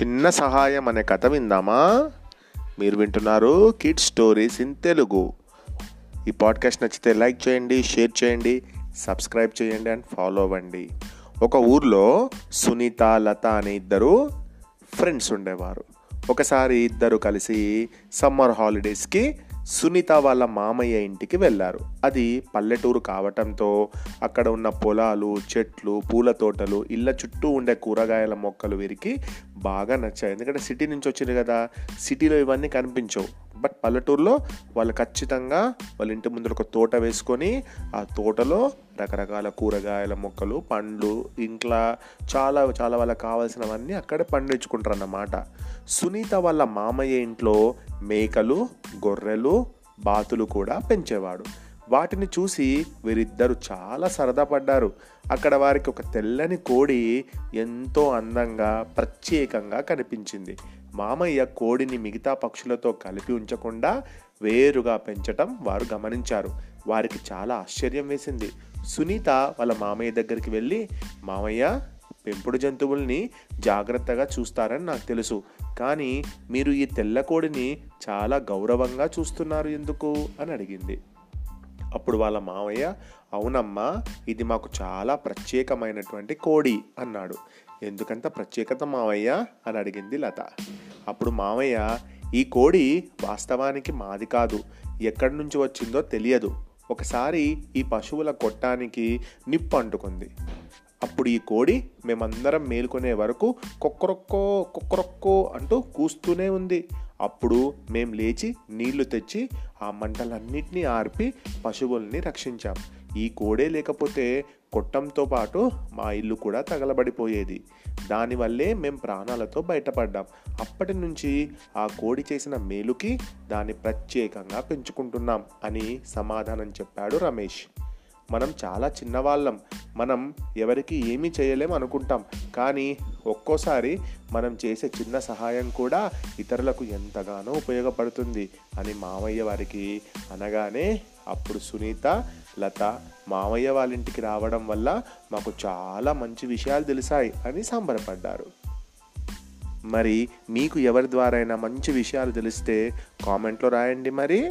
చిన్న సహాయం అనే కథ విందామా? మీరు వింటున్నారు కిడ్ స్టోరీస్ ఇన్ తెలుగు ఈ పాడ్కాస్ట్ నచ్చితే లైక్ చేయండి షేర్ చేయండి సబ్స్క్రైబ్ చేయండి అండ్ ఫాలో అవ్వండి. ఒక ఊర్లో సునీత లత అనే ఇద్దరు ఫ్రెండ్స్ ఉండేవారు. ఒకసారి ఇద్దరు కలిసి సమ్మర్ హాలిడేస్కి సునీత వాళ్ళ మామయ్య ఇంటికి వెళ్ళారు. అది పల్లెటూరు కావటంతో అక్కడ ఉన్న పొలాలు చెట్లు పూల తోటలు ఇళ్ళ చుట్టూ ఉండే కూరగాయల మొక్కలు వీరికి బాగా నచ్చాయి. ఎందుకంటే సిటీ నుంచి వచ్చింది కదా సిటీలో ఇవన్నీ కనిపించవు. బట్ పల్లెటూరులో వాళ్ళు ఖచ్చితంగా వాళ్ళ ఇంటి ముందర ఒక తోట వేసుకొని ఆ తోటలో రకరకాల కూరగాయల మొక్కలు పండ్లు ఇంట్లో చాలా చాలా వాళ్ళకి కావాల్సినవన్నీ అక్కడే పండించుకుంటారు అన్నమాట సునీత వాళ్ళ మామయ్య ఇంట్లో మేకలు గొర్రెలు బాతులు కూడా పెంచేవాడు. వాటిని చూసి వీరిద్దరు చాలా సరదా పడ్డారు. అక్కడ వారికి ఒక తెల్లని కోడి ఎంతో అందంగా ప్రత్యేకంగా కనిపించింది. మామయ్య కోడిని మిగతా పక్షులతో కలిపి ఉంచకుండా వేరుగా పెంచటం వారు గమనించారు. వారికి చాలా ఆశ్చర్యం వేసింది. సునీత వాళ్ళ మామయ్య దగ్గరికి వెళ్ళి మామయ్య పెంపుడు జంతువుల్ని జాగ్రత్తగా చూస్తారని నాకు తెలుసు. కానీ మీరు ఈ తెల్ల కోడిని చాలా గౌరవంగా చూస్తున్నారు ఎందుకు అని అడిగింది. అప్పుడు వాళ్ళ మామయ్య అవునమ్మా ఇది మాకు చాలా ప్రత్యేకమైనటువంటి కోడి అన్నాడు. ఎందుకంత ప్రత్యేకత మావయ్య అని అడిగింది లత. అప్పుడు మావయ్య ఈ కోడి వాస్తవానికి మాది కాదు ఎక్కడి నుంచి వచ్చిందో తెలియదు. ఒకసారి ఈ పశువుల కొట్టానికి నిప్పు అంటుకుంది. అప్పుడు ఈ కోడి మేమందరం మేలుకునే వరకు కొక్కరొక్కో కుక్కరొక్కో అంటూ కూస్తూనే ఉంది. అప్పుడు మేం లేచి నీళ్ళు తెచ్చి ఆ మంటలన్నిటినీ ఆర్పి పశువుల్ని రక్షించాం. ఈ కోడే లేకపోతే కొట్టంతో పాటు మా ఇల్లు కూడా తగలబడిపోయేది. దానివల్లే మేం ప్రాణాలతో బయటపడ్డాం. అప్పటి నుంచి ఆ కోడి చేసిన మేలుకి దాన్ని ప్రత్యేకంగా పెంచుకుంటున్నాం అని సమాధానం చెప్పాడు రమేష్. మనం చాలా చిన్నవాళ్ళం. మనం ఎవరికి ఏమీ చేయలేం అనుకుంటాం. కానీ ఒక్కోసారి మనం చేసే చిన్న సహాయం కూడా ఇతరులకు ఎంతగానో ఉపయోగపడుతుంది అని మామయ్య వారికి అనగానే అప్పుడు సునీత లత మామయ్య వాళ్ళ ఇంటికి రావడం వల్ల మాకు చాలా మంచి విషయాలు తెలిసాయి అని సంబరపడ్డారు. మరి మీకు ఎవరి ద్వారా మంచి విషయాలు తెలిస్తే కామెంట్లో రాయండి మరి.